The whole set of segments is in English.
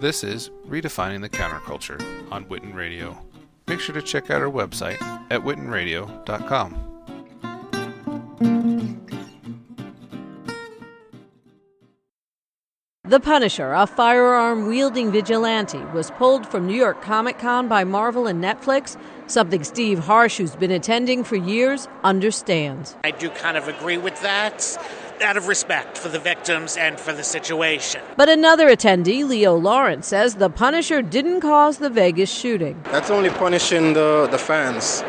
This is Redefining the Counterculture on Witten Radio. Make sure to check out our website at wittenradio.com. The Punisher, a firearm wielding vigilante, was pulled from New York Comic Con by Marvel and Netflix, something Steve Harsh, who's been attending for years, understands. I do kind of agree with that out of respect for the victims and for the situation. But another attendee, Leo Lawrence, says the Punisher didn't cause the Vegas shooting. That's only punishing the, the fans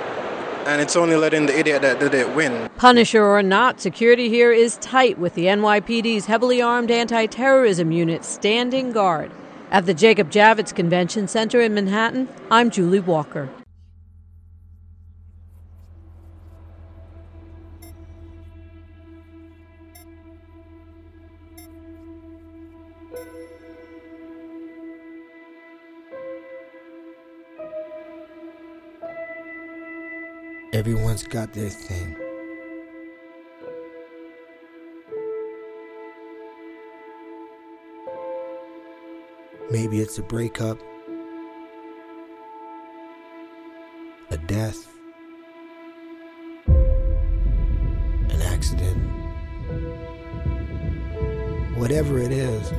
and it's only letting the idiot that did it win. Punisher or not, security here is tight with the NYPD's heavily armed anti terrorism unit standing guard. At the Jacob Javits Convention Center in Manhattan, I'm Julie Walker. Everyone's got their thing. Maybe it's a breakup, a death, an accident. Whatever it is,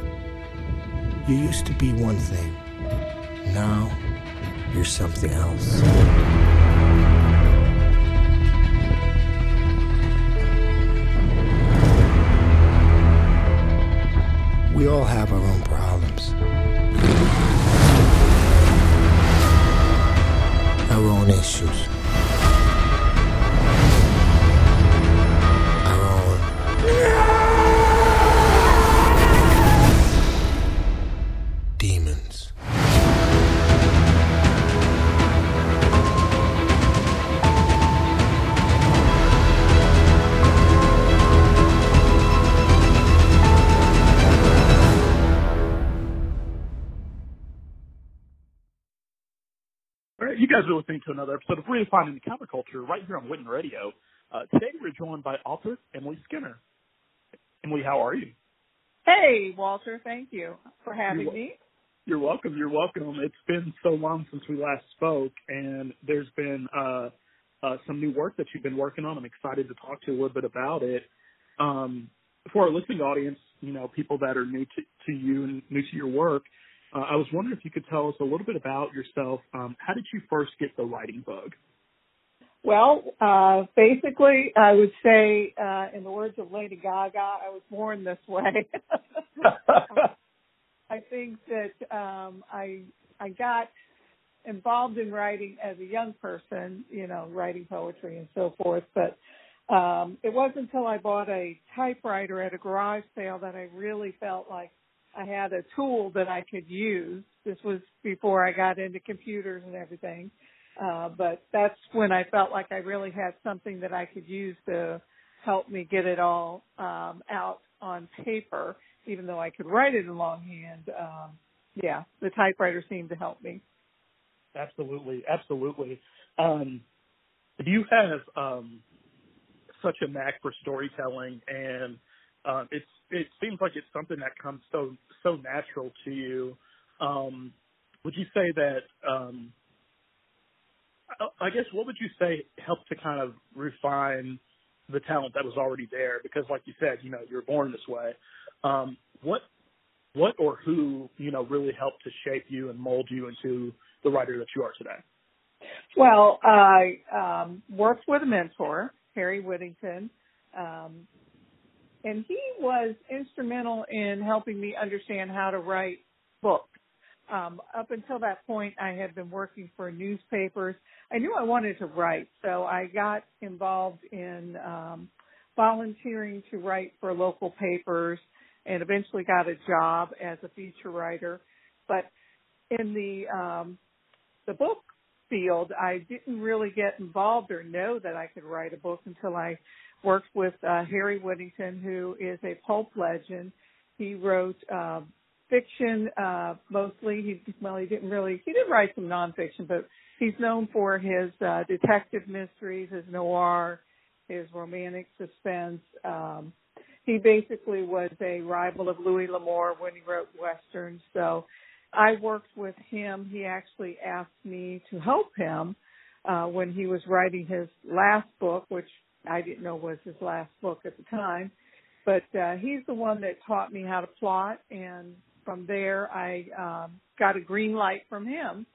you used to be one thing. Now, you're something else. We all have our own problems, our own issues, All right, you guys are listening to another episode of Redefining the Counterculture right here on Witten Radio. Uh, today we're joined by author Emily Skinner. Emily, how are you? Hey, Walter, thank you for having You're me. You're welcome. You're welcome. It's been so long since we last spoke, and there's been uh, uh, some new work that you've been working on. I'm excited to talk to you a little bit about it. Um, for our listening audience, you know, people that are new to, to you and new to your work, uh, I was wondering if you could tell us a little bit about yourself. Um, how did you first get the writing bug? Well, uh, basically, I would say, uh, in the words of Lady Gaga, I was born this way. I think that um, I I got involved in writing as a young person, you know, writing poetry and so forth. But um, it wasn't until I bought a typewriter at a garage sale that I really felt like I had a tool that I could use. This was before I got into computers and everything. Uh, but that's when I felt like I really had something that I could use to help me get it all um, out on paper, even though I could write it in longhand. Um, yeah, the typewriter seemed to help me. Absolutely, absolutely. Um, you have um, such a knack for storytelling, and um, it's it seems like it's something that comes so so natural to you. Um, would you say that? Um, I, guess what would you say helped to kind of refine the talent that was already there? Because, like you said, you know, you're born this way. Um, what what or who you know really helped to shape you and mold you into the writer that you are today? Well, I um, worked with a mentor, Harry Whittington, um, and he was instrumental in helping me understand how to write books. Um, up until that point, I had been working for newspapers. I knew I wanted to write, so I got involved in um, volunteering to write for local papers, and eventually got a job as a feature writer. But in the um, the book field, I didn't really get involved or know that I could write a book until I worked with uh, Harry Whittington, who is a pulp legend. He wrote uh, fiction uh, mostly. He well, he didn't really. He did write some nonfiction, but he's known for his uh, detective mysteries, his noir, his romantic suspense. Um, he basically was a rival of Louis L'Amour when he wrote westerns. So I worked with him. He actually asked me to help him uh, when he was writing his last book, which I didn't know was his last book at the time. But uh, he's the one that taught me how to plot, and from there I um, got a green light from him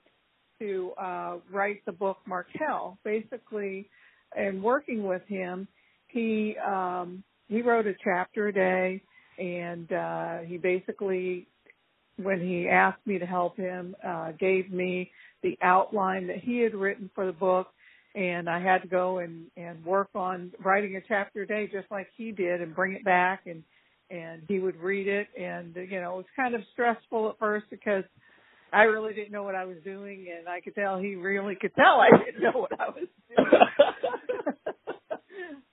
to uh, write the book Markel. Basically, and working with him, he um, he wrote a chapter a day, and uh, he basically, when he asked me to help him, uh, gave me the outline that he had written for the book, and I had to go and and work on writing a chapter a day just like he did, and bring it back and and he would read it, and you know it was kind of stressful at first because I really didn't know what I was doing, and I could tell he really could tell I didn't know what I was doing.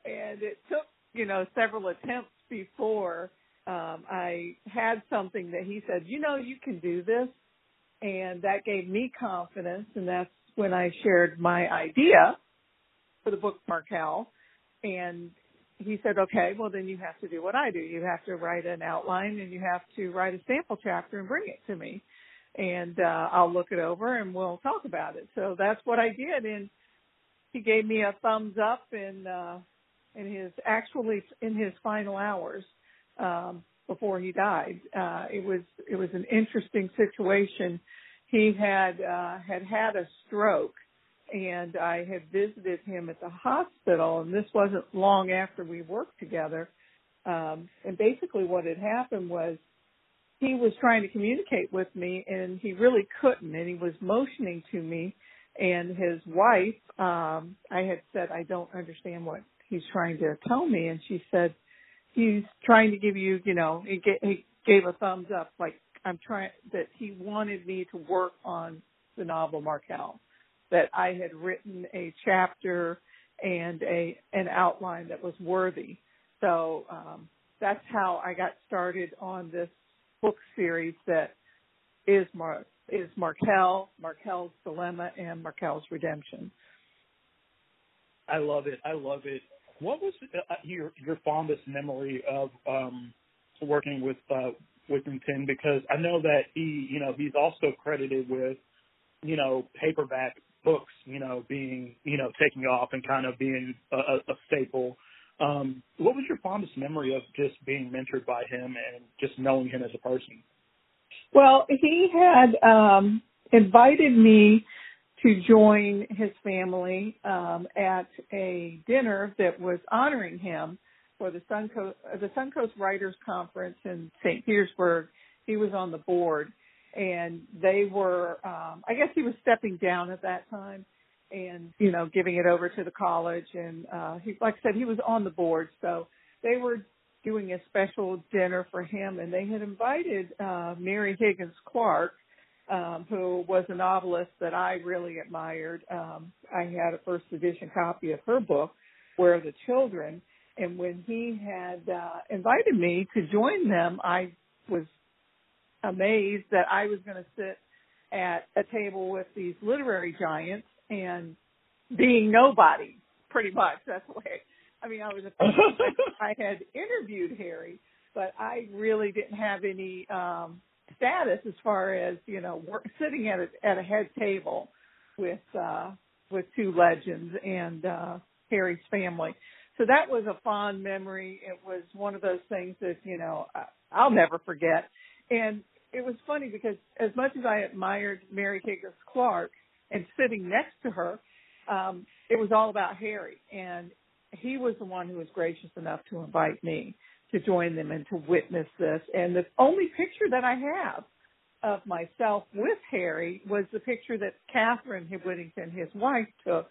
and it took, you know, several attempts before um, I had something that he said, you know, you can do this, and that gave me confidence, and that's when I shared my idea for the book Markel, and he said, okay, well then you have to do what I do. You have to write an outline and you have to write a sample chapter and bring it to me and uh, I'll look it over and we'll talk about it. So that's what I did, and he gave me a thumbs up in uh, in his actually in his final hours um, before he died. Uh, it was it was an interesting situation. He had uh, had had a stroke, and I had visited him at the hospital, and this wasn't long after we worked together. Um, and basically, what had happened was he was trying to communicate with me and he really couldn't and he was motioning to me and his wife um I had said I don't understand what he's trying to tell me and she said he's trying to give you you know he he gave a thumbs up like I'm trying that he wanted me to work on the novel Markel that I had written a chapter and a an outline that was worthy so um that's how I got started on this book series that is Mar- is Markel, Markel's Dilemma, and Markel's Redemption. I love it. I love it. What was uh, your your fondest memory of um, working with uh, Whittington? Because I know that he, you know, he's also credited with, you know, paperback books, you know, being, you know, taking off and kind of being a, a staple um, what was your fondest memory of just being mentored by him and just knowing him as a person? Well, he had um, invited me to join his family um, at a dinner that was honoring him for the Suncoast, the Suncoast Writers Conference in St. Petersburg. He was on the board, and they were. Um, I guess he was stepping down at that time, and you know giving it over to the college and uh he like I said he was on the board so they were doing a special dinner for him and they had invited uh Mary Higgins Clark um who was a novelist that I really admired um I had a first edition copy of her book Where Are the Children and when he had uh invited me to join them I was amazed that I was going to sit at a table with these literary giants and being nobody, pretty much. That's the way. I mean, I was a I had interviewed Harry, but I really didn't have any um status as far as you know work, sitting at a at a head table with uh with two legends and uh Harry's family. So that was a fond memory. It was one of those things that you know I'll never forget. And it was funny because as much as I admired Mary Higgins Clark, and sitting next to her, um, it was all about Harry. And he was the one who was gracious enough to invite me to join them and to witness this. And the only picture that I have of myself with Harry was the picture that Catherine Whittington, his wife, took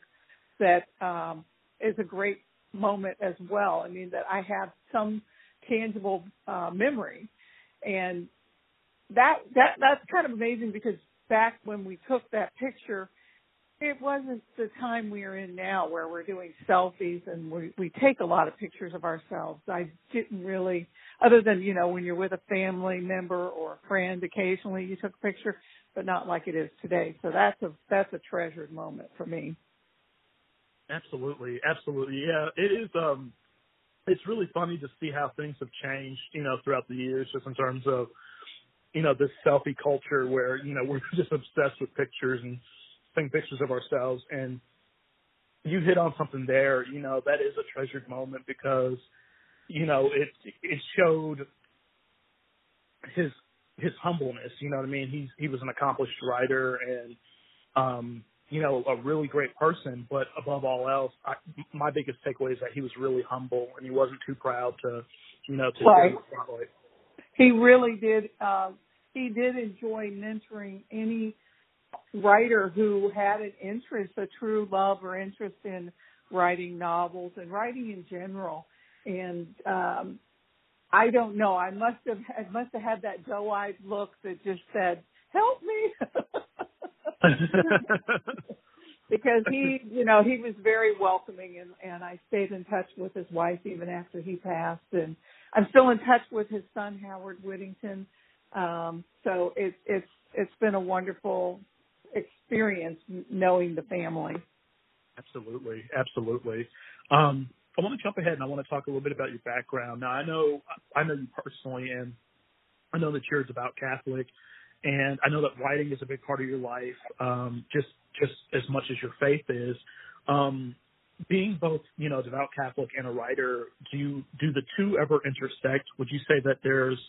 that um, is a great moment as well. I mean, that I have some tangible uh, memory. And that that that's kind of amazing because back when we took that picture, it wasn't the time we are in now where we're doing selfies and we, we take a lot of pictures of ourselves. I didn't really, other than, you know, when you're with a family member or a friend, occasionally you took a picture, but not like it is today. So that's a, that's a treasured moment for me. Absolutely. Absolutely. Yeah. It is, um, it's really funny to see how things have changed, you know, throughout the years, just in terms of you know, this selfie culture where, you know, we're just obsessed with pictures and taking pictures of ourselves. And you hit on something there, you know, that is a treasured moment because, you know, it, it showed his, his humbleness, you know what I mean? He's, he was an accomplished writer and, um, you know, a really great person, but above all else, I, my biggest takeaway is that he was really humble and he wasn't too proud to, you know, to Right. spotlight. he really did uh, he did enjoy mentoring any writer who had an interest a true love or interest in writing novels and writing in general and um i don't know i must have i must have had that doe-eyed look that just said help me because he you know he was very welcoming and and i stayed in touch with his wife even after he passed. And i'm still in touch with his son howard whittington. Um so it's it's it's been a wonderful experience knowing the family. Absolutely, absolutely. Um, I want to jump ahead and I want to talk a little bit about your background. Now, I know I know you personally, and I know that you're a devout Catholic, and I know that writing is a big part of your life, um, just just as much as your faith is. Um, being both, you know, a devout Catholic and a writer, do you do the two ever intersect? Would you say that there's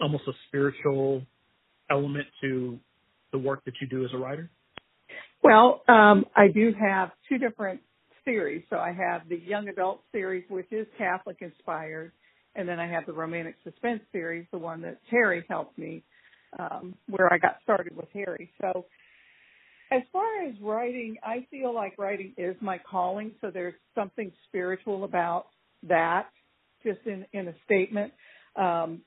almost a spiritual element to the work that you do as a writer? Well, um, I do have two different series. So I have the young adult series, which is Catholic inspired, and then I have the romantic suspense series, the one that Harry helped me, um, where I got started with Harry. So as far as writing, I feel like writing is my calling. So there's something spiritual about that, just in, in a statement. Um,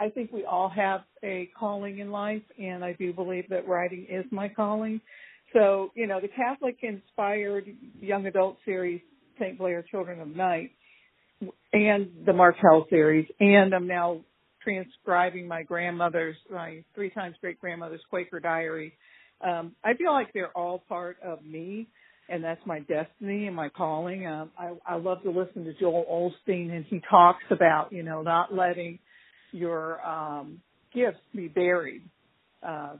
I think we all have a calling in life, and I do believe that writing is my calling. So, you know, the Catholic inspired young adult series, St. Blair Children of Night, and the Markel series, and I'm now transcribing my grandmother's, my three times great grandmother's Quaker diary. Um, I feel like they're all part of me, and that's my destiny and my calling. Um, I, I love to listen to Joel Osteen, and he talks about, you know, not letting your um, gifts be buried. Uh,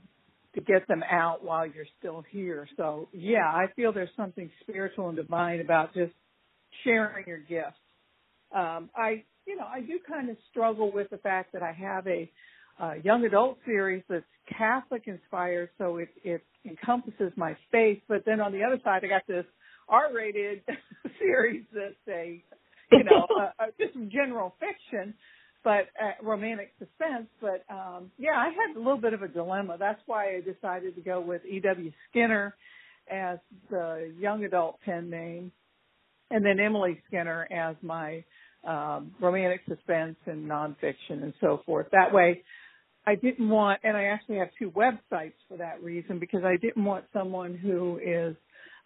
to get them out while you're still here. So yeah, I feel there's something spiritual and divine about just sharing your gifts. Um, I, you know, I do kind of struggle with the fact that I have a uh, young adult series that's Catholic inspired, so it, it encompasses my faith. But then on the other side, I got this R-rated series that's a, you know, uh, uh, just general fiction but uh, romantic suspense. But um, yeah, I had a little bit of a dilemma. That's why I decided to go with E.W. Skinner as the young adult pen name, and then Emily Skinner as my um, romantic suspense and nonfiction and so forth. That way, I didn't want, and I actually have two websites for that reason because I didn't want someone who is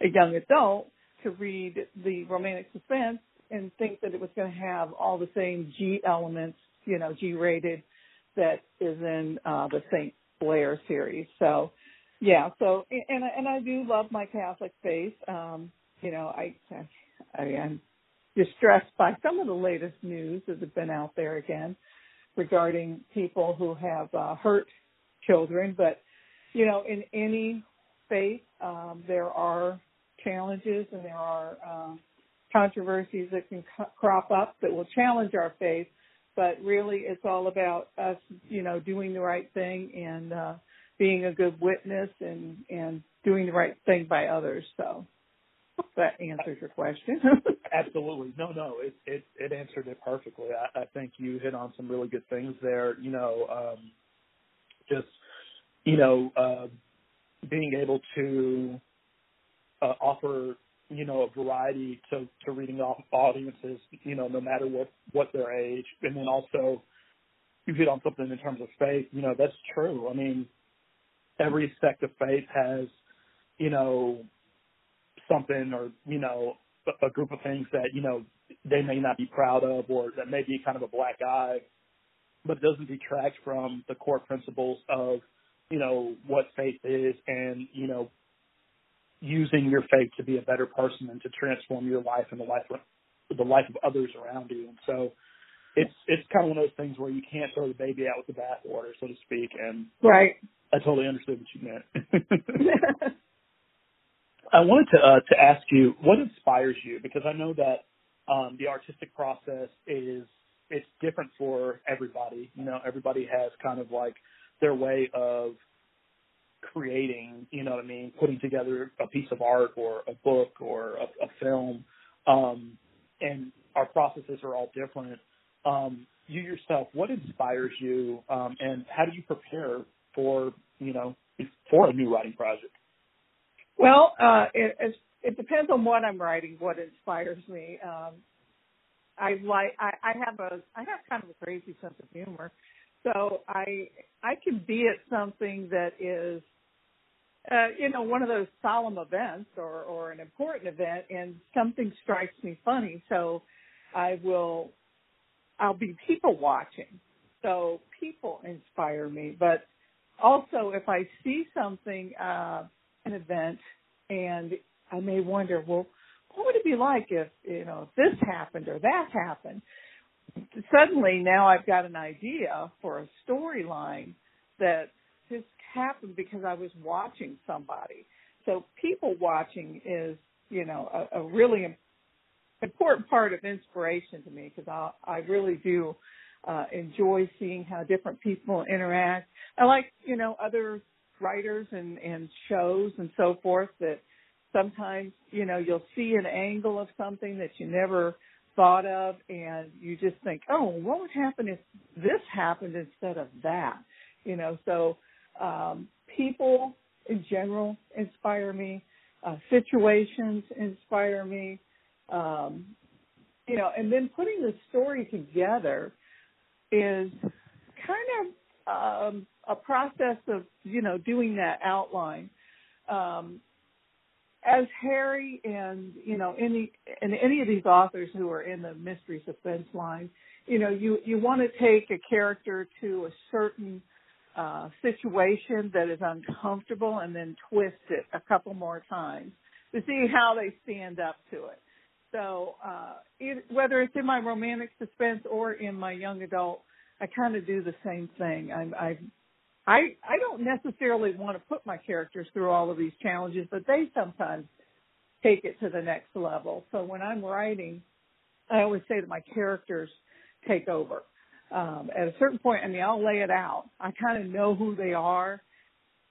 a young adult to read the romantic suspense and think that it was going to have all the same G elements, you know, G rated that is in uh, the St. Blair series. So, yeah. So, and and I do love my Catholic faith. Um, you know, I I am distressed by some of the latest news that have been out there again regarding people who have uh, hurt children. But you know, in any faith, um, there are challenges and there are uh, controversies that can c- crop up that will challenge our faith. But really, it's all about us, you know, doing the right thing and uh, being a good witness and and doing the right thing by others. So that answers your question. Absolutely. No, no, it, it, it answered it perfectly. I, I think you hit on some really good things there. You know, um, just, you know, uh, being able to uh, offer, you know, a variety to, to reading au- audiences, you know, no matter what, what their age. And then also you hit on something in terms of faith, you know, that's true. I mean, every sect of faith has, you know, something or, you know, a, group of things that, you know, they may not be proud of or that may be kind of a black eye, but it doesn't detract from the core principles of, you know, what faith is and, you know, using your faith to be a better person and to transform your life and the life of the life of others around you. And so it's it's kind of one of those things where you can't throw the baby out with the bathwater, so to speak. And right, I totally understood what you meant. I wanted to uh, to ask you what inspires you because I know that um, the artistic process is it's different for everybody. You know, everybody has kind of like their way of creating. You know what I mean? Putting together a piece of art or a book or a, a film, um, and our processes are all different. Um, you yourself, what inspires you, um, and how do you prepare for you know for a new writing project? Well, uh, it, it depends on what I'm writing, what inspires me. Um, I like I, I have a I have kind of a crazy sense of humor, so I I can be at something that is, uh, you know, one of those solemn events or or an important event, and something strikes me funny, so I will I'll be people watching. So people inspire me, but also if I see something, uh, an event, and I may wonder, well, what would it be like if you know if this happened or that happened? Suddenly, now I've got an idea for a storyline that just happened because I was watching somebody. So people watching is you know a, a really important part of inspiration to me because I I really do uh, enjoy seeing how different people interact. I like you know other writers and and shows and so forth that sometimes you know you'll see an angle of something that you never thought of and you just think oh what would happen if this happened instead of that? You know so um people in general inspire me uh situations inspire me um you know and then putting the story together is kind of um a process of you know doing that outline um as Harry and you know any and any of these authors who are in the mystery suspense line, you know you you want to take a character to a certain uh, situation that is uncomfortable and then twist it a couple more times to see how they stand up to it. So uh, it, whether it's in my romantic suspense or in my young adult, I kind of do the same thing. I'm, I I I don't necessarily want to put my characters through all of these challenges, but they sometimes take it to the next level. So when I'm writing, I always say that my characters take over. Um, at a certain point, I mean, I'll lay it out. I kind of know who they are,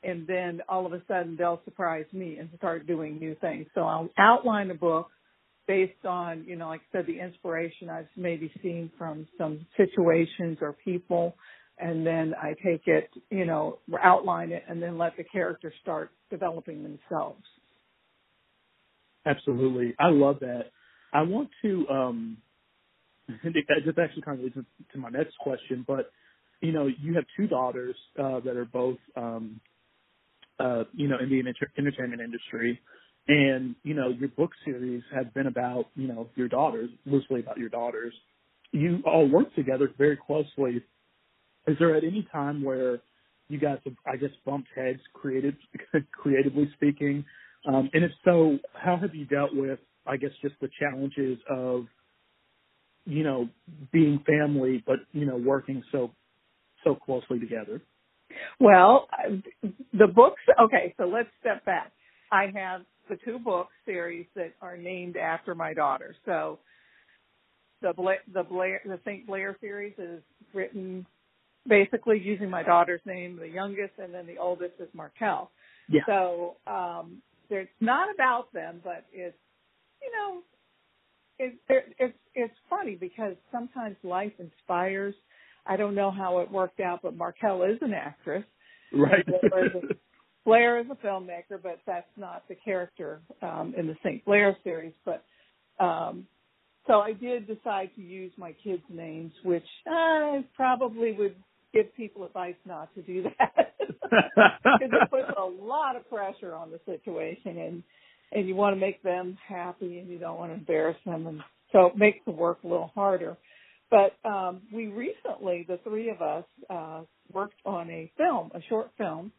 and then all of a sudden they'll surprise me and start doing new things. So I'll outline the book based on, you know, like I said, the inspiration I've maybe seen from some situations or people and then I take it, you know, outline it, and then let the characters start developing themselves. Absolutely, I love that. I want to. um This actually kind of leads to my next question, but you know, you have two daughters uh, that are both, um, uh, you know, in the entertainment industry, and you know, your book series has been about, you know, your daughters, loosely about your daughters. You all work together very closely is there at any time where you guys have, I guess, bumped heads, creative, creatively speaking? Um, and if so, how have you dealt with, I guess, just the challenges of, you know, being family, but you know, working so so closely together? Well, the books. Okay, so let's step back. I have the two book series that are named after my daughter. So the Blair, the Blair, the St. Blair series is written basically using my daughter's name, the youngest, and then the oldest is Markel. Yeah. So um, it's not about them, but it's you know, it, it, it's it's funny because sometimes life inspires. I don't know how it worked out, but Markel is an actress. Right. Blair is, a, Blair is a filmmaker, but that's not the character um, in the St. Blair series. But um, so I did decide to use my kids' names, which I probably would give people advice not to do that because it puts a lot of pressure on the situation and and you want to make them happy and you don't want to embarrass them and so it makes the work a little harder but um we recently the three of us uh worked on a film a short film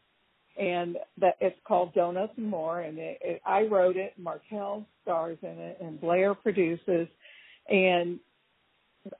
and that it's called donuts and more and it, it, i wrote it markel stars in it and blair produces and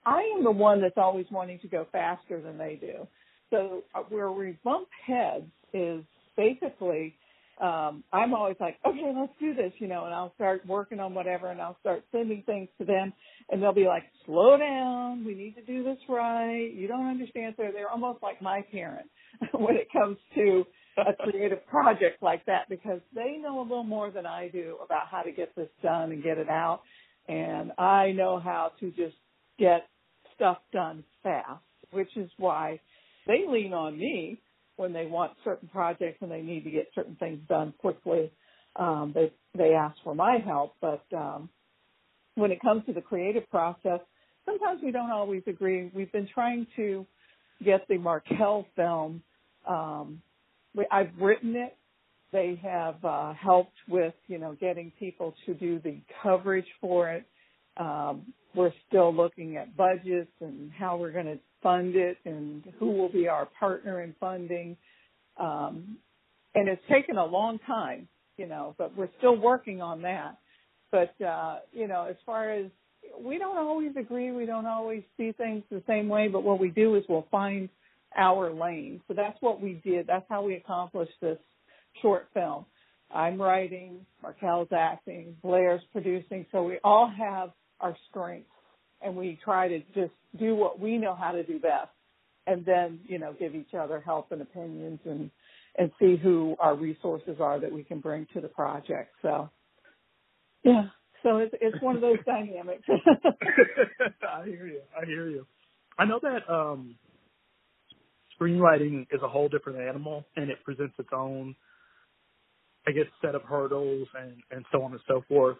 I am the one that's always wanting to go faster than they do. So uh, where we bump heads is basically um I'm always like, okay, let's do this, you know, and I'll start working on whatever and I'll start sending things to them and they'll be like, slow down, we need to do this right. You don't understand. So they're almost like my parents when it comes to a creative project like that because they know a little more than I do about how to get this done and get it out. And I know how to just get stuff done fast, which is why they lean on me when they want certain projects and they need to get certain things done quickly. Um, they they ask for my help, but um, when it comes to the creative process, sometimes we don't always agree. We've been trying to get the Markel film. Um, I've written it. They have uh, helped with you know getting people to do the coverage for it. Um, we're still looking at budgets and how we're going to fund it and who will be our partner in funding. Um, and it's taken a long time, you know, but we're still working on that. But, uh, you know, as far as we don't always agree, we don't always see things the same way, but what we do is we'll find our lane. So that's what we did. That's how we accomplished this short film. I'm writing, Markel's acting, Blair's producing, so we all have our strengths and we try to just do what we know how to do best and then, you know, give each other help and opinions and, and see who our resources are that we can bring to the project. So, yeah, so it's, it's one of those dynamics. I hear you. I hear you. I know that, um, screenwriting is a whole different animal and it presents its own, I guess, set of hurdles and, and so on and so forth.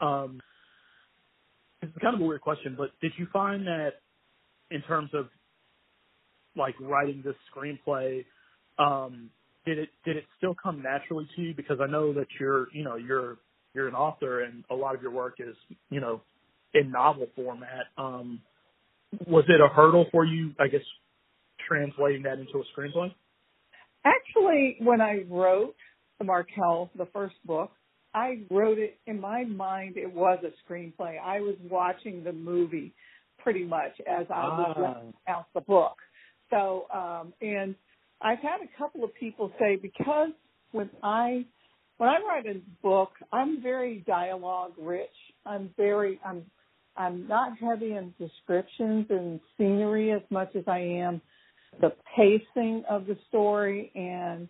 Um, it's kind of a weird question, but did you find that in terms of like writing this screenplay, um, did it did it still come naturally to you? Because I know that you're you know you're you're an author and a lot of your work is you know in novel format. Um, was it a hurdle for you? I guess translating that into a screenplay. Actually, when I wrote the Markel, the first book, I wrote it in my mind. It was a screenplay. I was watching the movie pretty much as I was Ah. writing out the book. So, um, and I've had a couple of people say because when I when I write a book, I'm very dialogue rich. I'm very I'm I'm not heavy in descriptions and scenery as much as I am the pacing of the story and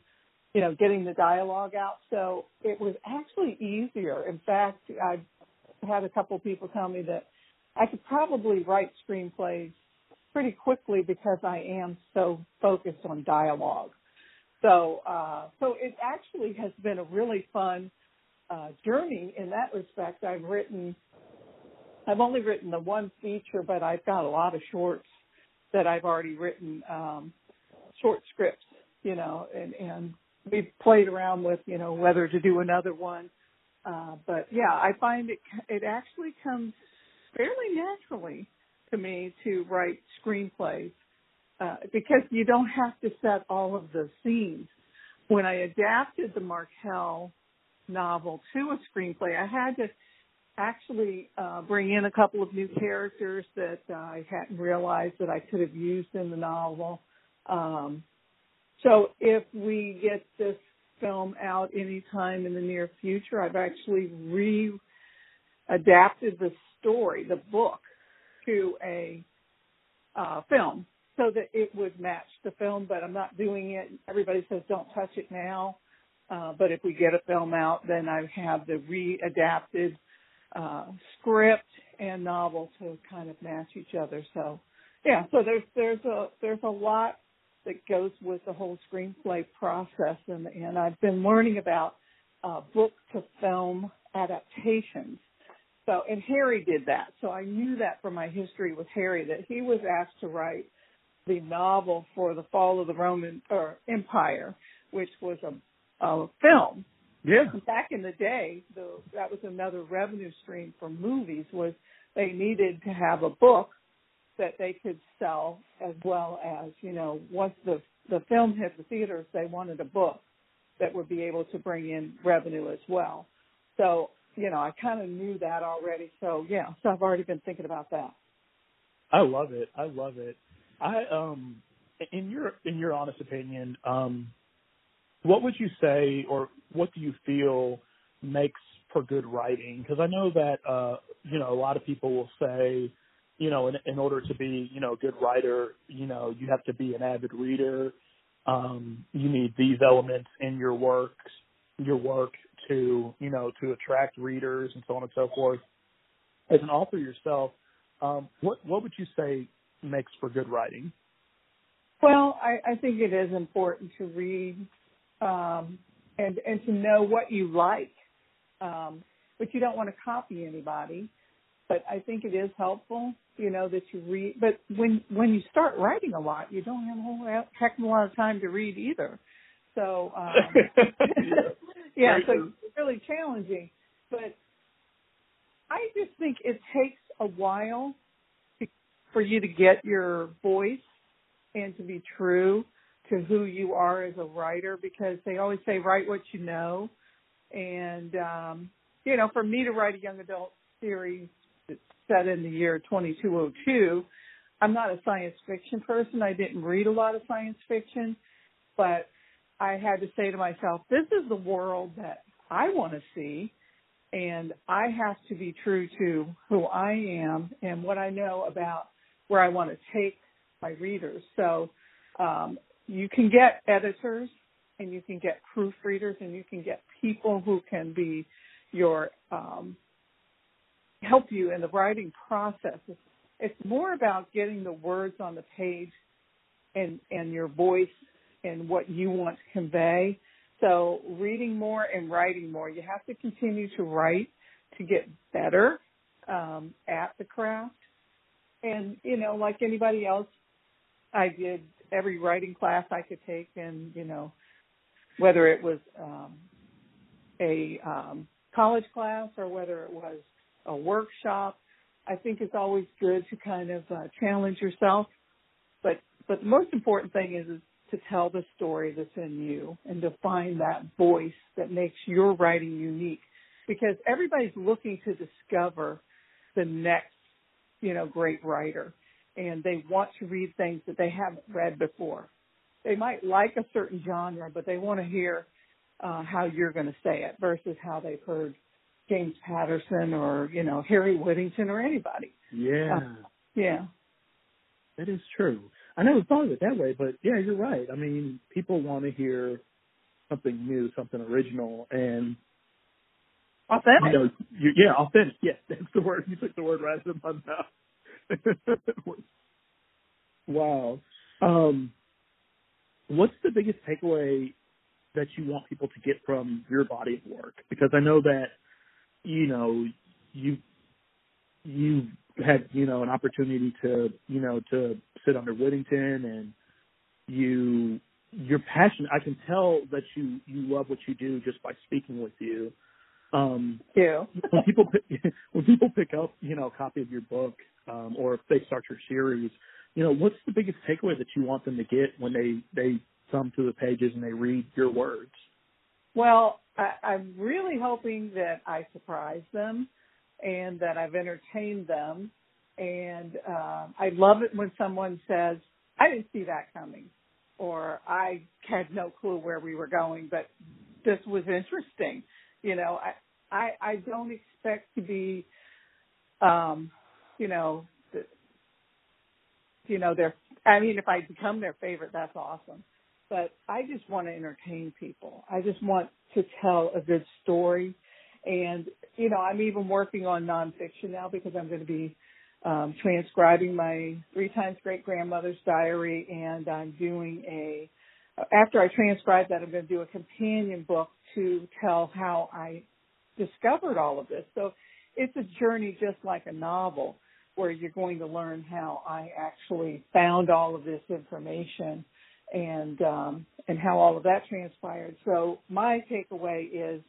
you know, getting the dialogue out. So it was actually easier. In fact, I've had a couple of people tell me that I could probably write screenplays pretty quickly because I am so focused on dialogue. So, uh, so it actually has been a really fun, uh, journey in that respect. I've written, I've only written the one feature, but I've got a lot of shorts that I've already written, um, short scripts, you know, and, and we've played around with, you know, whether to do another one. Uh, but yeah, I find it, it actually comes fairly naturally to me to write screenplays, uh, because you don't have to set all of the scenes. When I adapted the Markel novel to a screenplay, I had to actually, uh, bring in a couple of new characters that uh, I hadn't realized that I could have used in the novel. Um, so if we get this film out anytime in the near future, I've actually re adapted the story, the book, to a uh, film so that it would match the film. But I'm not doing it. Everybody says don't touch it now. Uh, but if we get a film out, then I have the readapted uh, script and novel to kind of match each other. So yeah, so there's there's a there's a lot that goes with the whole screenplay process and, and I've been learning about uh, book to film adaptations. So, and Harry did that. So I knew that from my history with Harry that he was asked to write the novel for the fall of the Roman or Empire, which was a, a film. Yeah. Back in the day, the, that was another revenue stream for movies was they needed to have a book that they could sell as well as, you know, once the the film hit the theaters, they wanted a book that would be able to bring in revenue as well. So, you know, I kind of knew that already. So, yeah, so I've already been thinking about that. I love it. I love it. I um in your in your honest opinion, um what would you say or what do you feel makes for good writing? Because I know that uh you know a lot of people will say, you know, in, in order to be you know a good writer, you know, you have to be an avid reader. Um, you need these elements in your works, your work to you know to attract readers and so on and so forth. As an author yourself, um, what what would you say makes for good writing? Well, I, I think it is important to read um, and and to know what you like, um, but you don't want to copy anybody. But I think it is helpful, you know, that you read. But when when you start writing a lot, you don't have a whole heck of a lot of time to read either. So um, yeah, so it's really challenging. But I just think it takes a while to, for you to get your voice and to be true to who you are as a writer because they always say write what you know. And um, you know, for me to write a young adult series that's set in the year 2202, I'm not a science fiction person. I didn't read a lot of science fiction, but I had to say to myself, this is the world that I want to see and I have to be true to who I am and what I know about where I want to take my readers. So um, you can get editors and you can get proofreaders and you can get people who can be your um, help you in the writing process. It's, more about getting the words on the page and and your voice and what you want to convey so reading more and writing more. You have to continue to write to get better um, at the craft. And you know, like anybody else, I did every writing class I could take, and you know, whether it was um, a um, college class or whether it was a workshop, I think it's always good to kind of uh, challenge yourself. But but the most important thing is, is to tell the story that's in you and to find that voice that makes your writing unique because everybody's looking to discover the next, you know, great writer and they want to read things that they haven't read before. They might like a certain genre, but they want to hear uh, how you're going to say it versus how they've heard James Patterson or, you know, Harry Whittington or anybody. Yeah. Uh, yeah. That is true. I never thought of it that way, but yeah, you're right. I mean, people want to hear something new, something original, and authentic. You know, you, yeah, authentic. Yes, that's the word. You took the word right out of my mouth. wow. Um, what's the biggest takeaway that you want people to get from your body of work? Because I know that you know you you had you know an opportunity to you know to sit under Whittington and you you're passionate. I can tell that you you love what you do just by speaking with you. Um, yeah. when people pick, when people pick up you know a copy of your book um, or if they start your series, you know what's the biggest takeaway that you want them to get when they they thumb through the pages and they read your words? Well, I, I'm really hoping that I surprise them and that I've entertained them. And uh, I love it when someone says, I didn't see that coming, or I had no clue where we were going, but this was interesting. You know, I, I, I don't expect to be, um, you know, the, you know, their, I mean, if I become their favorite, that's awesome. But I just want to entertain people. I just want to tell a good story and, you know, I'm even working on nonfiction now because I'm going to be um, transcribing my three times great grandmother's diary and I'm doing a, after I transcribe that, I'm going to do a companion book to tell how I discovered all of this. So it's a journey just like a novel where you're going to learn how I actually found all of this information and um, and how all of that transpired. So my takeaway is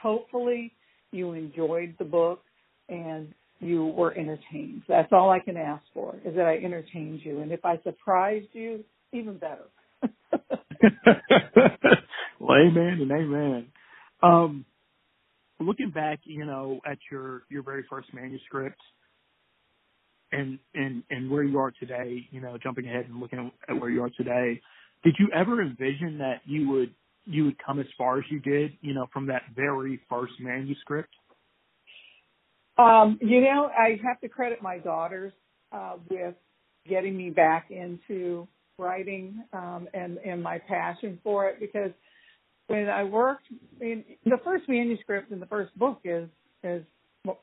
hopefully you enjoyed the book and you were entertained. That's all I can ask for is that I entertained you. And if I surprised you, even better. well, amen and amen. Um, looking back, you know, at your, your very first manuscript, and and and where you are today, you know, jumping ahead and looking at where you are today, did you ever envision that you would you would come as far as you did, you know, from that very first manuscript? Um, you know, I have to credit my daughters uh, with getting me back into writing um, and and my passion for it because when I worked in the first manuscript in the first book is is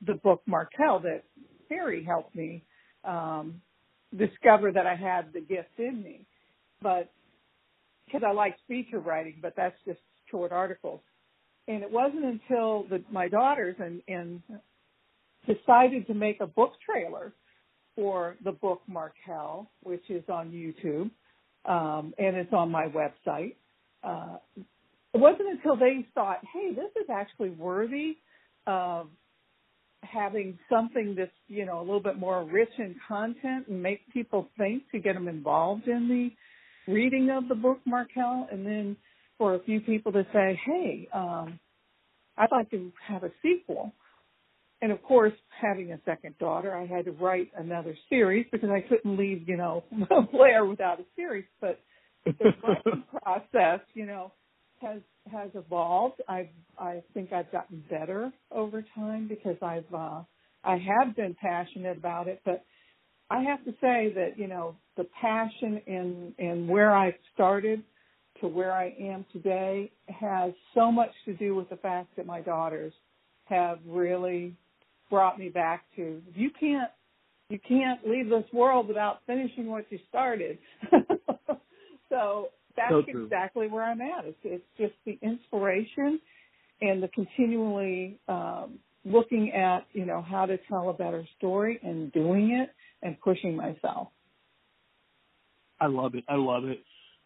the book Markel that Harry helped me um, discover that I had the gift in me, but because I like feature writing, but that's just short articles. And it wasn't until the, my daughters and, and decided to make a book trailer for the book Markel, which is on YouTube, um, and it's on my website. Uh, it wasn't until they thought, hey, this is actually worthy of having something that's, you know, a little bit more rich in content and make people think to get them involved in the reading of the book Markel and then for a few people to say, hey, um, I'd like to have a sequel. And of course, having a second daughter, I had to write another series because I couldn't leave, you know, Blair without a series. But the writing process, you know, has has evolved. I've I think I've gotten better over time because I've uh, I have been passionate about it, but I have to say that you know the passion in in where I started to where I am today has so much to do with the fact that my daughters have really brought me back to you can't you can't leave this world without finishing what you started. so that's so exactly where I'm at. It's, it's just the inspiration and the continually um, looking at you know how to tell a better story and doing it and pushing myself. I love it. I love it.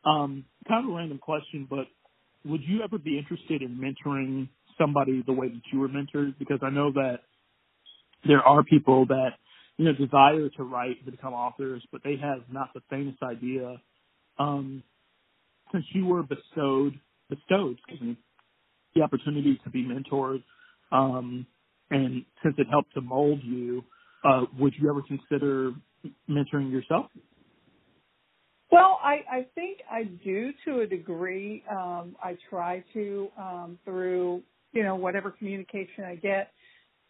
Um, kind of a random question, but would you ever be interested in mentoring somebody the way that you were mentored? Because I know that there are people that you know desire to write to become authors, but they have not the faintest idea. Um, since you were bestowed bestowed excuse me, the opportunity to be mentored, um, and since it helped to mold you, uh, would you ever consider mentoring yourself? Well, I, I think I do to a degree. Um, I try to um, through you know whatever communication I get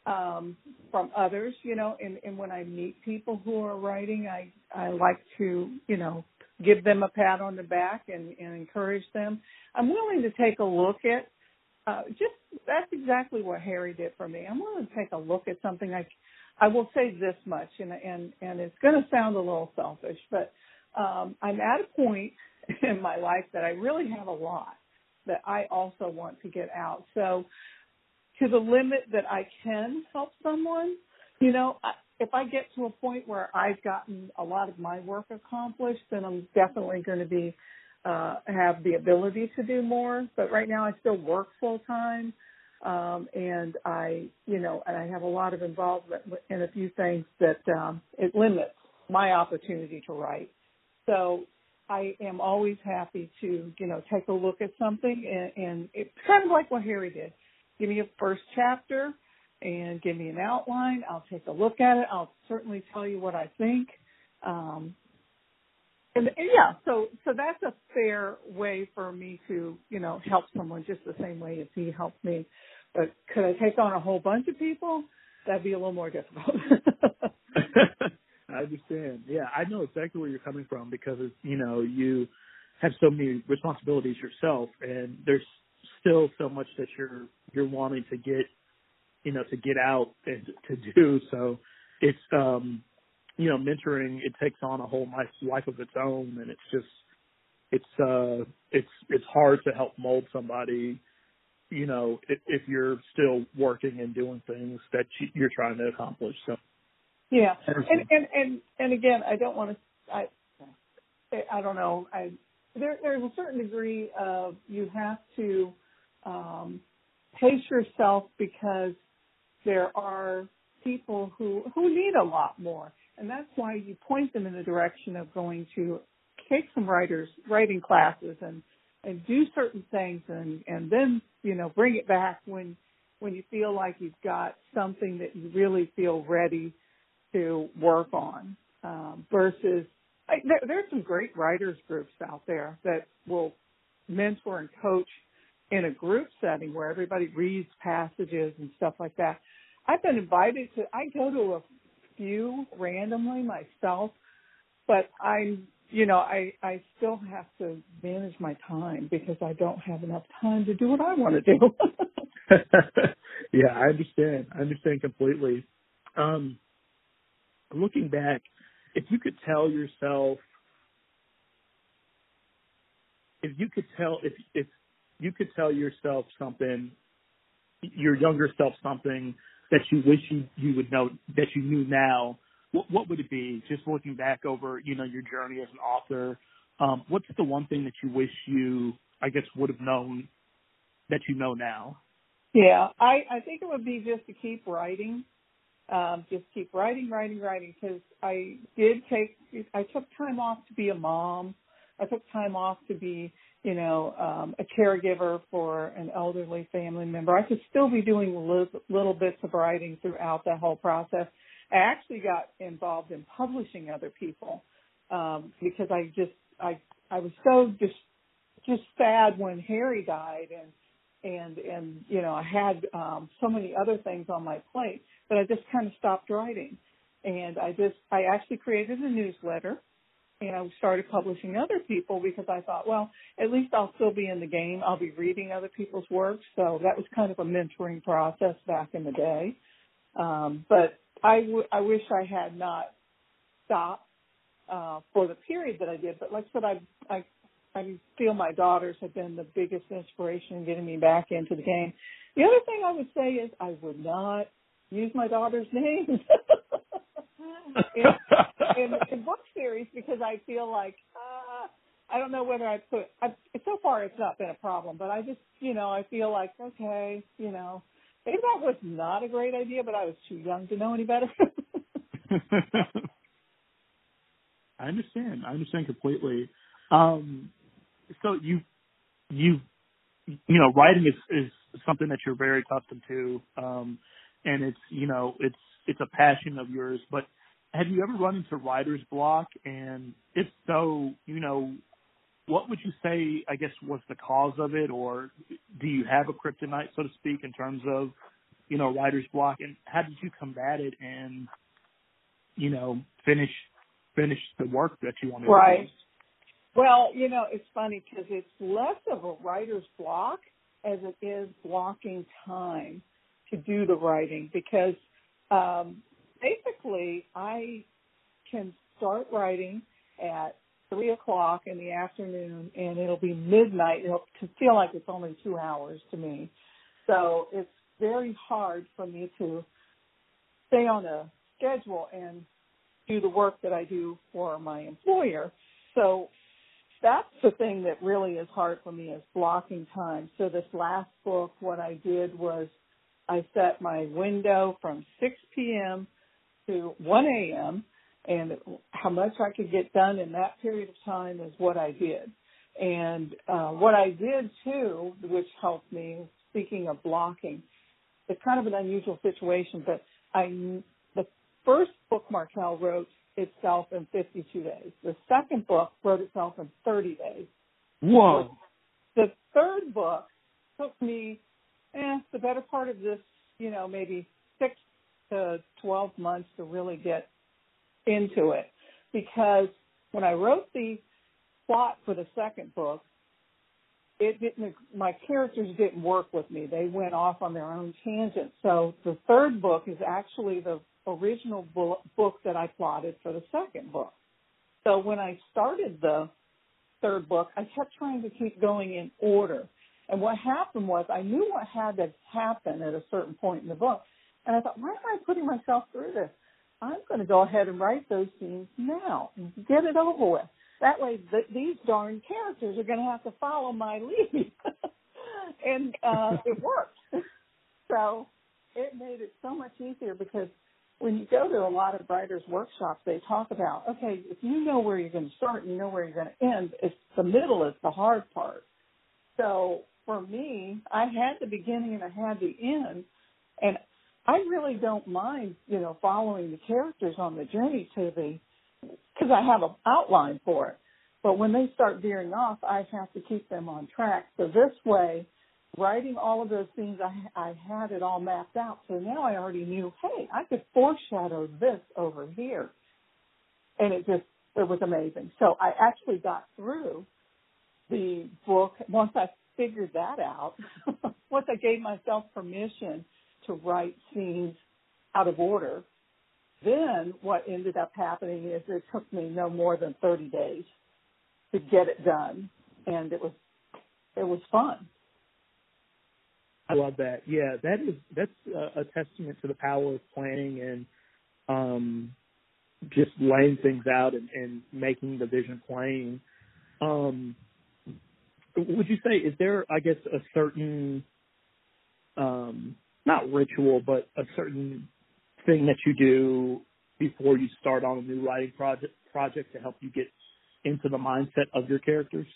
um, from others. You know, and, and when I meet people who are writing, I I like to you know give them a pat on the back and, and encourage them. I'm willing to take a look at uh, just that's exactly what Harry did for me. I'm willing to take a look at something. I I will say this much, and and and it's going to sound a little selfish, but um, I'm at a point in my life that I really have a lot that I also want to get out. So to the limit that I can help someone, you know, I, if I get to a point where I've gotten a lot of my work accomplished, then I'm definitely going to be uh, have the ability to do more. But right now, I still work full time, um, and I, you know, and I have a lot of involvement in a few things that um, it limits my opportunity to write. So I am always happy to, you know, take a look at something, and, and it's kind of like what Harry did. Give me a first chapter and give me an outline. I'll take a look at it. I'll certainly tell you what I think. Um, and, and yeah, so so that's a fair way for me to you know help someone just the same way as he helped me. But could I take on a whole bunch of people? That'd be a little more difficult. I understand. Yeah, I know exactly where you're coming from because you know you have so many responsibilities yourself, and there's still so much that you're you're wanting to get you know, to get out and to do. So it's, um, you know, mentoring, it takes on a whole life, life of its own. And it's just, it's, uh, it's, it's hard to help mold somebody, you know, if, if you're still working and doing things that you're trying to accomplish. So. Yeah. And, and, and, and again, I don't want to, I, I don't know. I, there, there's a certain degree of you have to, um, pace yourself because there are people who who need a lot more, and that's why you point them in the direction of going to take some writers writing classes and and do certain things, and and then you know bring it back when when you feel like you've got something that you really feel ready to work on um, versus I, there, there's some great writers groups out there that will mentor and coach in a group setting where everybody reads passages and stuff like that. I've been invited to, I go to a few randomly myself, but I'm, you know, I, I still have to manage my time because I don't have enough time to do what I want to do. yeah, I understand. I understand completely. Um, looking back, if you could tell yourself, if you could tell, if, if you could tell yourself something, your younger self something that you wish you, you would know that you knew now, what, what would it be? Just looking back over, you know, your journey as an author, um, what's the one thing that you wish you, I guess, would have known that you know now? Yeah, I, I think it would be just to keep writing, um, just keep writing, writing, writing. Because I did take, I took time off to be a mom. I took time off to be you know, um, a caregiver for an elderly family member. I could still be doing little, little bits of writing throughout that whole process. I actually got involved in publishing other people um, because I just I I was so just just sad when Harry died and and and you know I had um, so many other things on my plate but I just kind of stopped writing and I just I actually created a newsletter and I started publishing other people because I thought, well, at least I'll still be in the game. I'll be reading other people's work. So that was kind of a mentoring process back in the day. Um, but I, w- I wish I had not stopped uh, for the period that I did. But like I said, I, I, I feel my daughters have been the biggest inspiration in getting me back into the game. The other thing I would say is I would not use my daughter's names. in, in, book series because I feel like uh, I don't know whether I put. I, so far, it's not been a problem, but I just you know I feel like okay, you know, maybe that was not a great idea, but I was too young to know any better. I understand. I understand completely. Um, so you you you know writing is is something that you're very accustomed to, um, and it's you know it's it's a passion of yours, but have you ever run into writer's block? And if so, you know, what would you say, I guess, was the cause of it? Or do you have a kryptonite, so to speak, in terms of, you know, writer's block? And how did you combat it and, you know, finish, finish the work that you wanted right. to do? Well, you know, it's funny because it's less of a writer's block as it is blocking time to do the writing because um, basically, I can start writing at three o'clock in the afternoon, and it'll be midnight. It'll feel like it's only two hours to me. So it's very hard for me to stay on a schedule and do the work that I do for my employer. So that's the thing that really is hard for me is blocking time. So this last book, what I did was I set my window from 6 p.m to 1 a.m. and how much I could get done in that period of time is what I did. And uh, what I did too, which helped me, speaking of blocking, it's kind of an unusual situation, but I the first book Markel wrote itself in 52 days. The second book wrote itself in 30 days. Whoa. The third book took me eh, the better part of this, you know, maybe six to 12 months to really get into it because when I wrote the plot for the second book, it didn't, my characters didn't work with me. They went off on their own tangent. So the third book is actually the original book that I plotted for the second book. So when I started the third book, I kept trying to keep going in order. And what happened was I knew what had to happen at a certain point in the book. And I thought, why am I putting myself through this? I'm going to go ahead and write those scenes now and get it over with. That way, th- these darn characters are going to have to follow my lead. and uh, it worked. so it made it so much easier because when you go to a lot of writers' workshops, they talk about, okay, if you know where you're going to start and you know where you're going to end, it's the middle is the hard part. So for me, I had the beginning and I had the end, and I really don't mind, you know, following the characters on the journey to the, because I have an outline for it. But when they start veering off, I have to keep them on track. So this way, writing all of those things, I, I had it all mapped out. So now I already knew, hey, I could foreshadow this over here. And it just, it was amazing. So I actually got through the book once I figured that out. once I gave myself permission to write scenes out of order, then what ended up happening is it took me no more than 30 days to get it done. And it was, it was fun. I love that. Yeah, that is that's a, a testament to the power of planning and um, just laying things out and, and making the vision plain. Um, would you say is there, I guess, a certain um, not ritual, but a certain thing that you do before you start on a new writing project project to help you get into the mindset of your characters?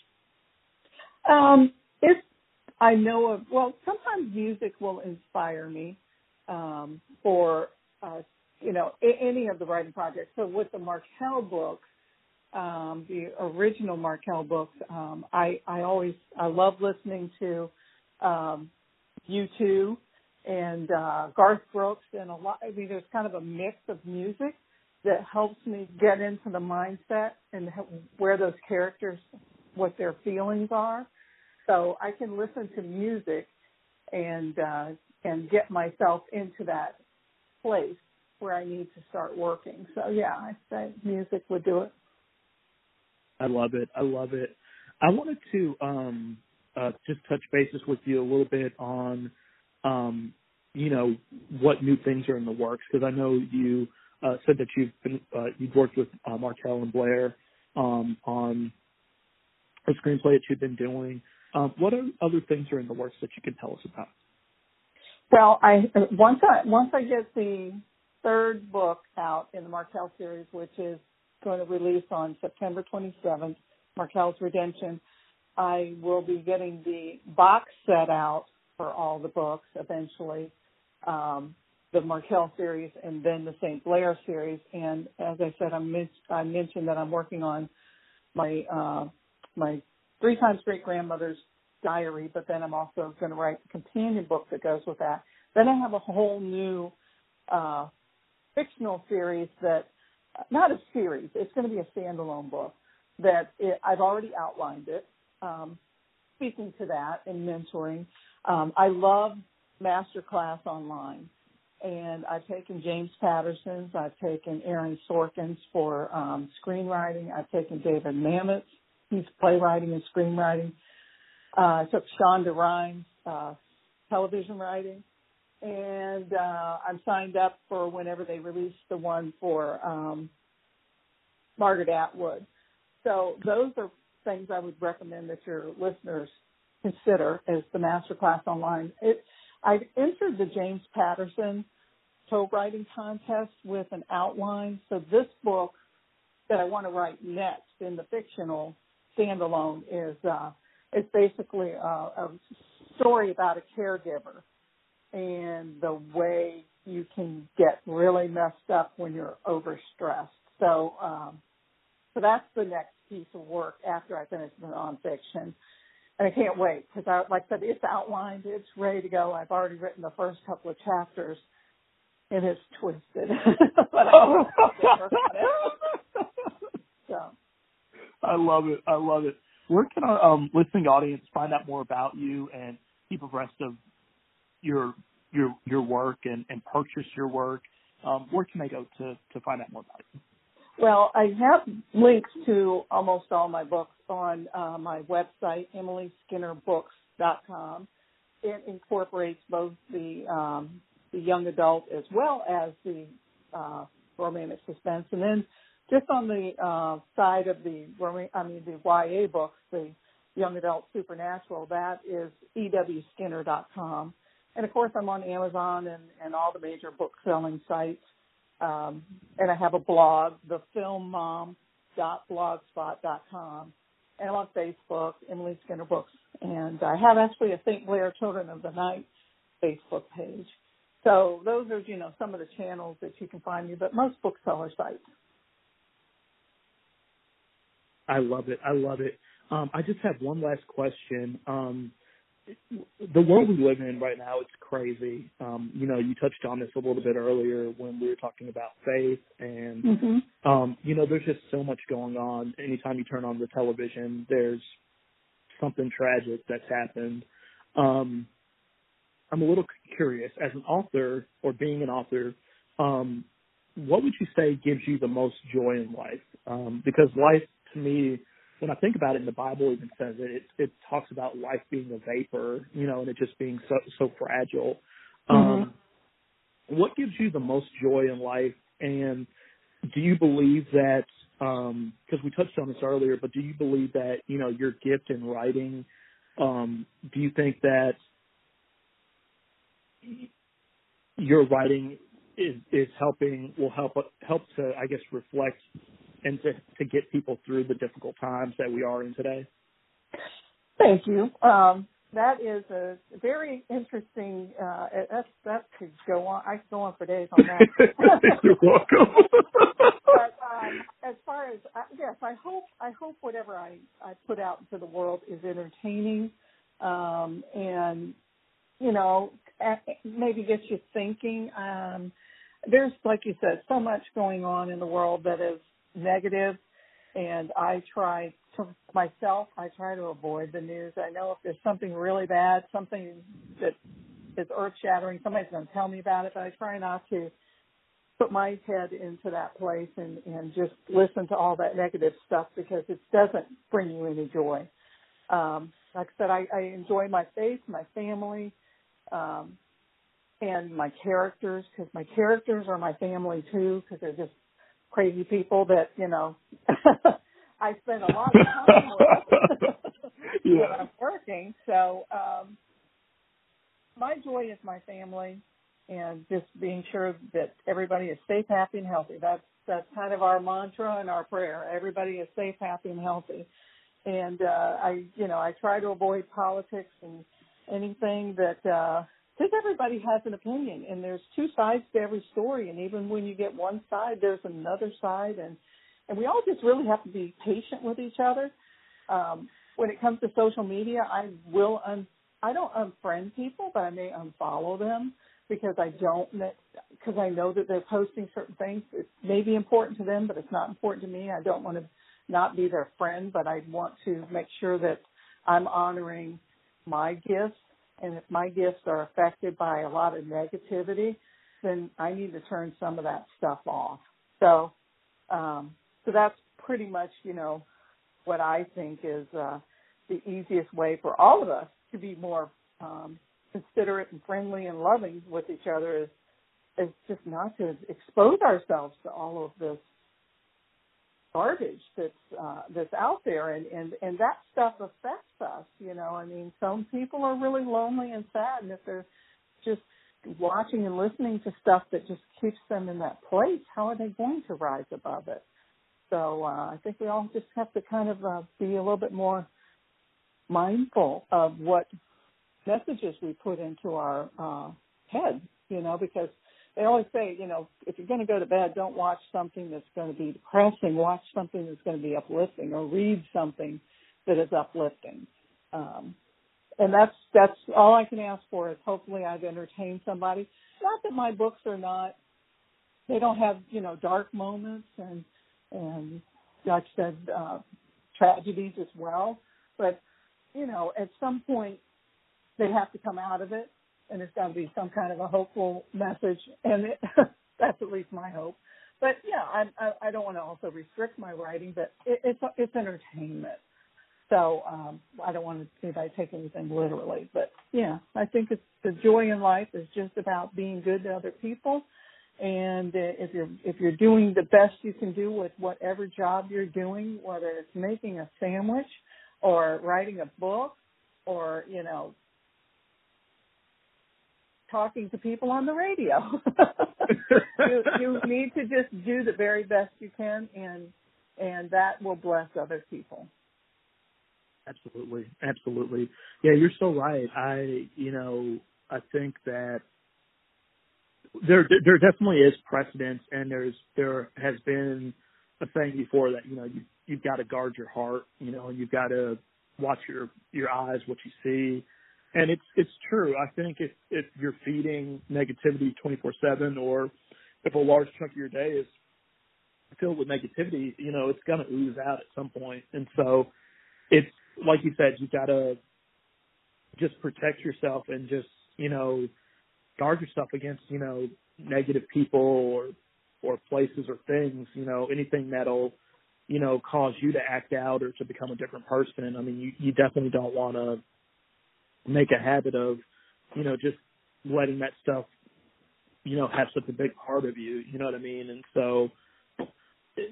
Um, it's I know of, well, sometimes music will inspire me um, for, uh, you know, a- any of the writing projects. So with the Markel books, um, the original Markel books, um, I, I always, I love listening to um, U2 and uh, Garth Brooks and a lot, I mean, there's kind of a mix of music that helps me get into the mindset and where those characters, what their feelings are so I can listen to music and uh, and get myself into that place where I need to start working. So yeah, I say music would do it. I love it. I love it. I wanted to um, uh, just touch bases with you a little bit on, um, you know, what new things are in the works because I know you uh, said that you've been uh, you've worked with uh, Markel and Blair um, on a screenplay that you've been doing. Um, what are other things are in the works that you can tell us about? Well, I once I once I get the third book out in the Markel series, which is going to release on September 27th, Markel's Redemption, I will be getting the box set out for all the books eventually, um, the Markel series and then the St. Blair series. And as I said, I'm, I mentioned that I'm working on my uh, my three times great grandmother's diary, but then I'm also going to write the companion book that goes with that. Then I have a whole new uh, fictional series that, not a series, it's going to be a standalone book that it, I've already outlined it. Um, speaking to that and mentoring, um, I love masterclass online. And I've taken James Patterson's, I've taken Aaron Sorkin's for um, screenwriting, I've taken David Mamet's He's playwriting and screenwriting. Uh, I took Shonda Rhimes, uh, television writing, and uh, I'm signed up for whenever they release the one for um, Margaret Atwood. So those are things I would recommend that your listeners consider as the masterclass online. It, I entered the James Patterson co-writing contest with an outline. So this book that I want to write next in the fictional standalone is uh, it's basically a, a story about a caregiver and the way you can get really messed up when you're overstressed. So, um, so that's the next piece of work after I finish the nonfiction. And I can't wait because, I, like I said, it's outlined, it's ready to go. I've already written the first couple of chapters, and it's twisted. but I I love it. I love it. Where can our um, listening audience find out more about you and keep abreast of your your your work and, and purchase your work? Um, where can they go to to find out more about you? Well, I have links to almost all my books on uh, my website, EmilySkinnerBooks.com. It incorporates both the um, the young adult as well as the uh, romantic suspense, and then just on the uh, side of the, I mean, the YA books, the young adult supernatural, that is ewskinner.com. And of course, I'm on Amazon and, and all the major book selling sites. Um, and I have a blog, thefilmmom.blogspot.com. And I'm on Facebook, Emily Skinner Books. And I have actually a St. Blair Children of the Night Facebook page. So those are, you know, some of the channels that you can find me, but most bookseller sites. I love it. I love it. Um, I just have one last question. Um, the world we live in right now, it's crazy. Um, you know, you touched on this a little bit earlier when we were talking about faith and, Mm-hmm. um, you know, there's just so much going on. Anytime you turn on the television, there's something tragic that's happened. Um, I'm a little curious, as an author or being an author, um, what would you say gives you the most joy in life? Um, because life, to me, when I think about it, and the Bible even says it, it, it talks about life being a vapor, you know, and it just being so so fragile. Um, what gives you the most joy in life, and do you believe that? Because we touched on this earlier, but do you believe that you know your gift in writing? Um, do you think that your writing is is helping will help help to I guess reflect and to to get people through the difficult times that we are in today? Thank you. Um, that is a very interesting. Uh, that that could go on. I could go on for days on that. You're welcome. but um, as far as uh, yes, I hope I hope whatever I I put out into the world is entertaining, um, and you know maybe gets you thinking. Um, there's like you said, so much going on in the world that is negative, and I try to myself. I try to avoid the news. I know if there's something really bad, something that is earth shattering, somebody's going to tell me about it, but I try not to put my head into that place and, and just listen to all that negative stuff because it doesn't bring you any joy. Um, like I said, I, I enjoy my faith, my family, um, and my characters because my characters are my family too because they're just crazy people that you know I spend a lot of time with Yeah. when I'm working. So um, my joy is my family and just being sure that everybody is safe, happy, and healthy. That's that's kind of our mantra and our prayer. Everybody is safe, happy, and healthy. And uh, I, you know, I try to avoid politics and anything that uh, because everybody has an opinion and there's two sides to every story and even when you get one side there's another side and and we all just really have to be patient with each other. Um when it comes to social media i will un i don't unfriend people but i may unfollow them because i don't because i know that they're posting certain things. It may be important to them but it's not important to me. I don't want to not be their friend but i want to make sure that i'm honoring my gifts and if my gifts are affected by a lot of negativity, then I need to turn some of that stuff off. So, um, so that's pretty much, you know, what I think is uh, the easiest way for all of us to be more um, considerate and friendly and loving with each other is is just not to expose ourselves to all of this garbage that's uh, that's out there, and and and that stuff affects us. You know, I mean, some people are really lonely and sad, and if they're just watching and listening to stuff that just keeps them in that place, how are they going to rise above it? So uh, I think we all just have to kind of uh, be a little bit more mindful of what messages we put into our uh, head. You know, because they always say, you know, if you're going to go to bed, don't watch something that's going to be depressing. Watch something that's going to be uplifting, or read something that is uplifting. Um, and that's that's all I can ask for is hopefully I've entertained somebody. Not that my books are not, they don't have you know dark moments and and like I said uh, tragedies as well. But you know, at some point they have to come out of it and there's got to be some kind of a hopeful message, and it, that's at least my hope. But yeah, I, I, I don't want to also restrict my writing, but it, it's it's entertainment, so um, I don't want anybody to take anything literally. But yeah, I think it's the joy in life is just about being good to other people, and uh, if you're if you're doing the best you can do with whatever job you're doing, whether it's making a sandwich or writing a book or you know talking to people on the radio. you, you need to just do the very best you can, and and that will bless other people. Absolutely, absolutely. Yeah, you're so right. I, you know, I think that there there definitely is precedence, and there's there has been a saying before that you know you you've got to guard your heart, you know, and you've got to watch your your eyes, what you see, and it's it's true. I think if if you're feeding negativity 24/7, or if a large chunk of your day is filled with negativity, you know, it's gonna ooze out at some point. and so it's like you said, you gotta just protect yourself and just you know guard yourself against you know negative people or or places or things, you know, anything that'll, you know, cause you to act out or to become a different person. I mean, you, you definitely don't want to make a habit of, you know, just letting that stuff, you know, have such a big part of you. You know what I mean? And so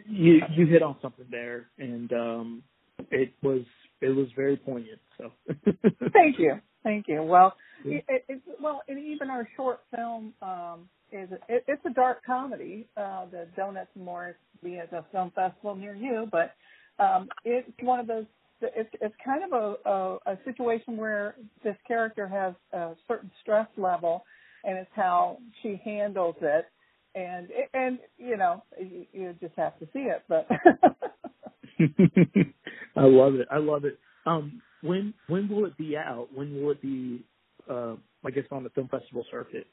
you you hit on something there, and um, it was it was very poignant. So thank you, thank you. Well, it, it, well, and even our short film um, is it, it's a dark comedy. Uh, the Donuts and More be at a film festival near you, but um, it's one of those. It's it's kind of a, a a situation where this character has a certain stress level, and it's how she handles it. And and you know you, you just have to see it, but. I love it. I love it. Um, when when will it be out? When will it be? Uh, I guess on the film festival circuit.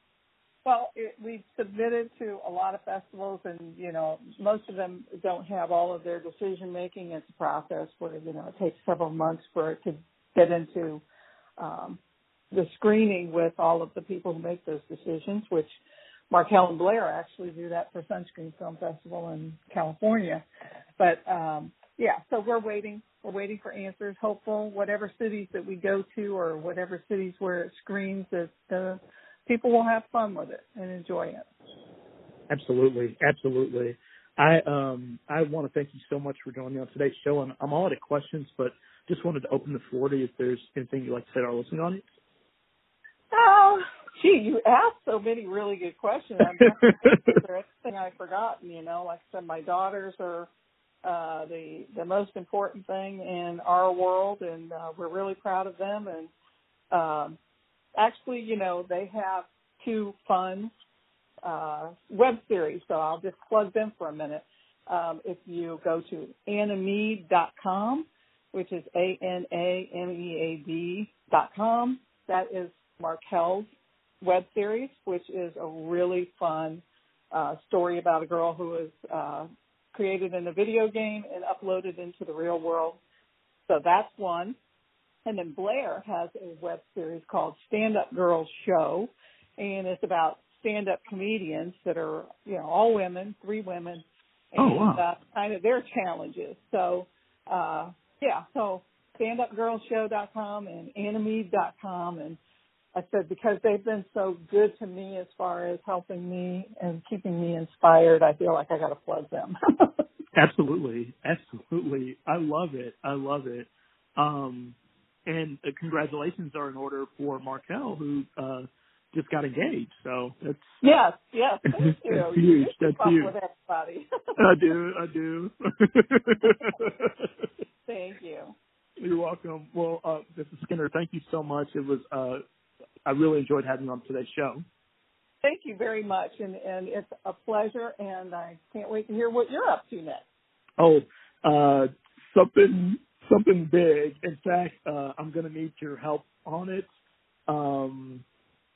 Well, it, we've submitted to a lot of festivals, and you know, most of them don't have all of their decision making. It's a process where you know it takes several months for it to get into um, the screening with all of the people who make those decisions. Which Markel and Blair actually do that for Sunscreen Film Festival in California. But um, yeah, so we're waiting. We're waiting for answers. Hopeful, whatever cities that we go to, or whatever cities where it screens, that the people will have fun with it and enjoy it. Absolutely, absolutely. I um I want to thank you so much for joining me on today's show. And I'm all out of questions, but just wanted to open the floor to you if there's anything you'd like to say to our listening audience. Oh, gee, you asked so many really good questions. I'm anything I've forgotten? You know, like I said, my daughters are uh, the the most important thing in our world, and uh, we're really proud of them. And um, actually, you know, they have two fun uh, web series, so I'll just plug them for a minute. Um, if you go to anamead.com, which is A N A M E A D dot com, that is Markel's web series, which is a really fun uh, story about a girl who was uh, created in a video game and uploaded into the real world. So that's one. And then Blair has a web series called Stand Up Girls Show, and it's about stand up comedians that are, you know, all women, three women, and oh, wow. uh, kind of their challenges. So, uh, yeah, so standupgirlshow.com and anamead.com. And I said, because they've been so good to me as far as helping me and keeping me inspired, I feel like I got to plug them. absolutely. Absolutely. I love it. I love it. Um, and uh, congratulations are in order for Markel, who uh, just got engaged. So that's yes, yes, thank you. that's you huge. That's huge. with everybody. I do. I do. thank you. You're welcome. Well, uh, this is Skinner. Thank you so much. It was uh, I really enjoyed having you on today's show. Thank you very much, and and it's a pleasure, and I can't wait to hear what you're up to next. Oh, uh, something something big. In fact, uh, I'm going to need your help on it. Um,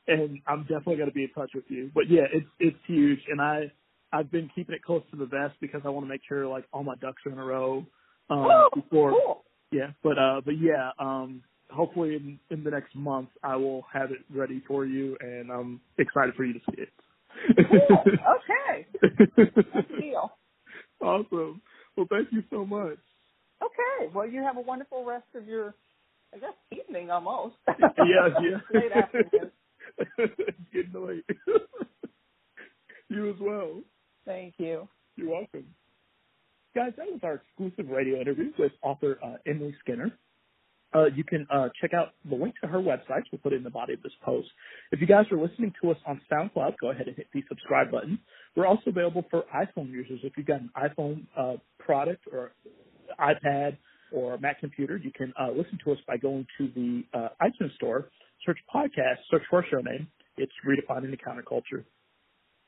and I'm definitely going to be in touch with you. But yeah, it's it's huge, and I I've been keeping it close to the vest because I want to make sure like all my ducks are in a row um, oh, before. Cool. Yeah, but uh, but yeah, um, hopefully in in the next month I will have it ready for you, and I'm excited for you to see it. Cool. Okay. Good deal. Awesome. Well, thank you so much. Okay. Well, you have a wonderful rest of your, I guess, evening almost. yes, yes. Late afternoon. getting late. you as well. Thank you. You're welcome. Guys, that was our exclusive radio interview with author uh, Emily Skinner. Uh, you can uh, check out the link to her website. We'll put it in the body of this post. If you guys are listening to us on SoundCloud, go ahead and hit the subscribe button. We're also available for iPhone users. If you've got an iPhone uh, product or iPad or Mac computer, you can uh, listen to us by going to the uh, iTunes store, search podcast, search for our show name. It's Redefining the Counterculture.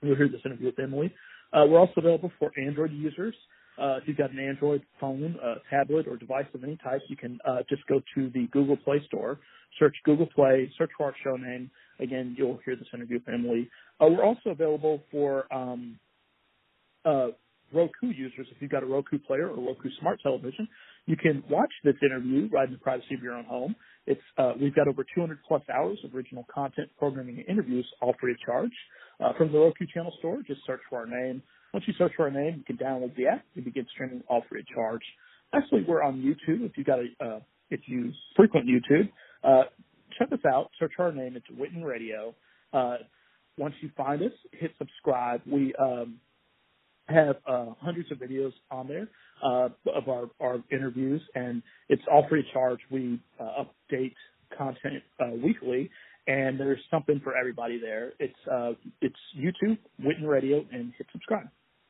You'll hear this interview with Emily. Uh, we're also available for Android users. Uh, if you've got an Android phone, uh, tablet, or device of any type, you can uh, just go to the Google Play Store, search Google Play, search for our show name. Again, you'll hear this interview with Emily. We're also available for um, Roku users. If you've got a Roku player or Roku smart television, you can watch this interview right in the privacy of your own home. It's uh, we've got over 200 plus hours of original content, programming, and interviews, all free of charge. Uh, from the Roku channel store, just search for our name. Once you search for our name, you can download the app and begin streaming all free of charge. Actually, we're on YouTube. If you got a, uh, if you frequent YouTube, uh, check us out. Search our name. It's Witten Radio. Uh, once you find us, hit subscribe. We um, have uh, hundreds of videos on there uh, of our, our interviews, and it's all free of charge. We uh, update content uh, weekly, and there's something for everybody there. It's uh, it's YouTube, Witten Radio, and hit subscribe.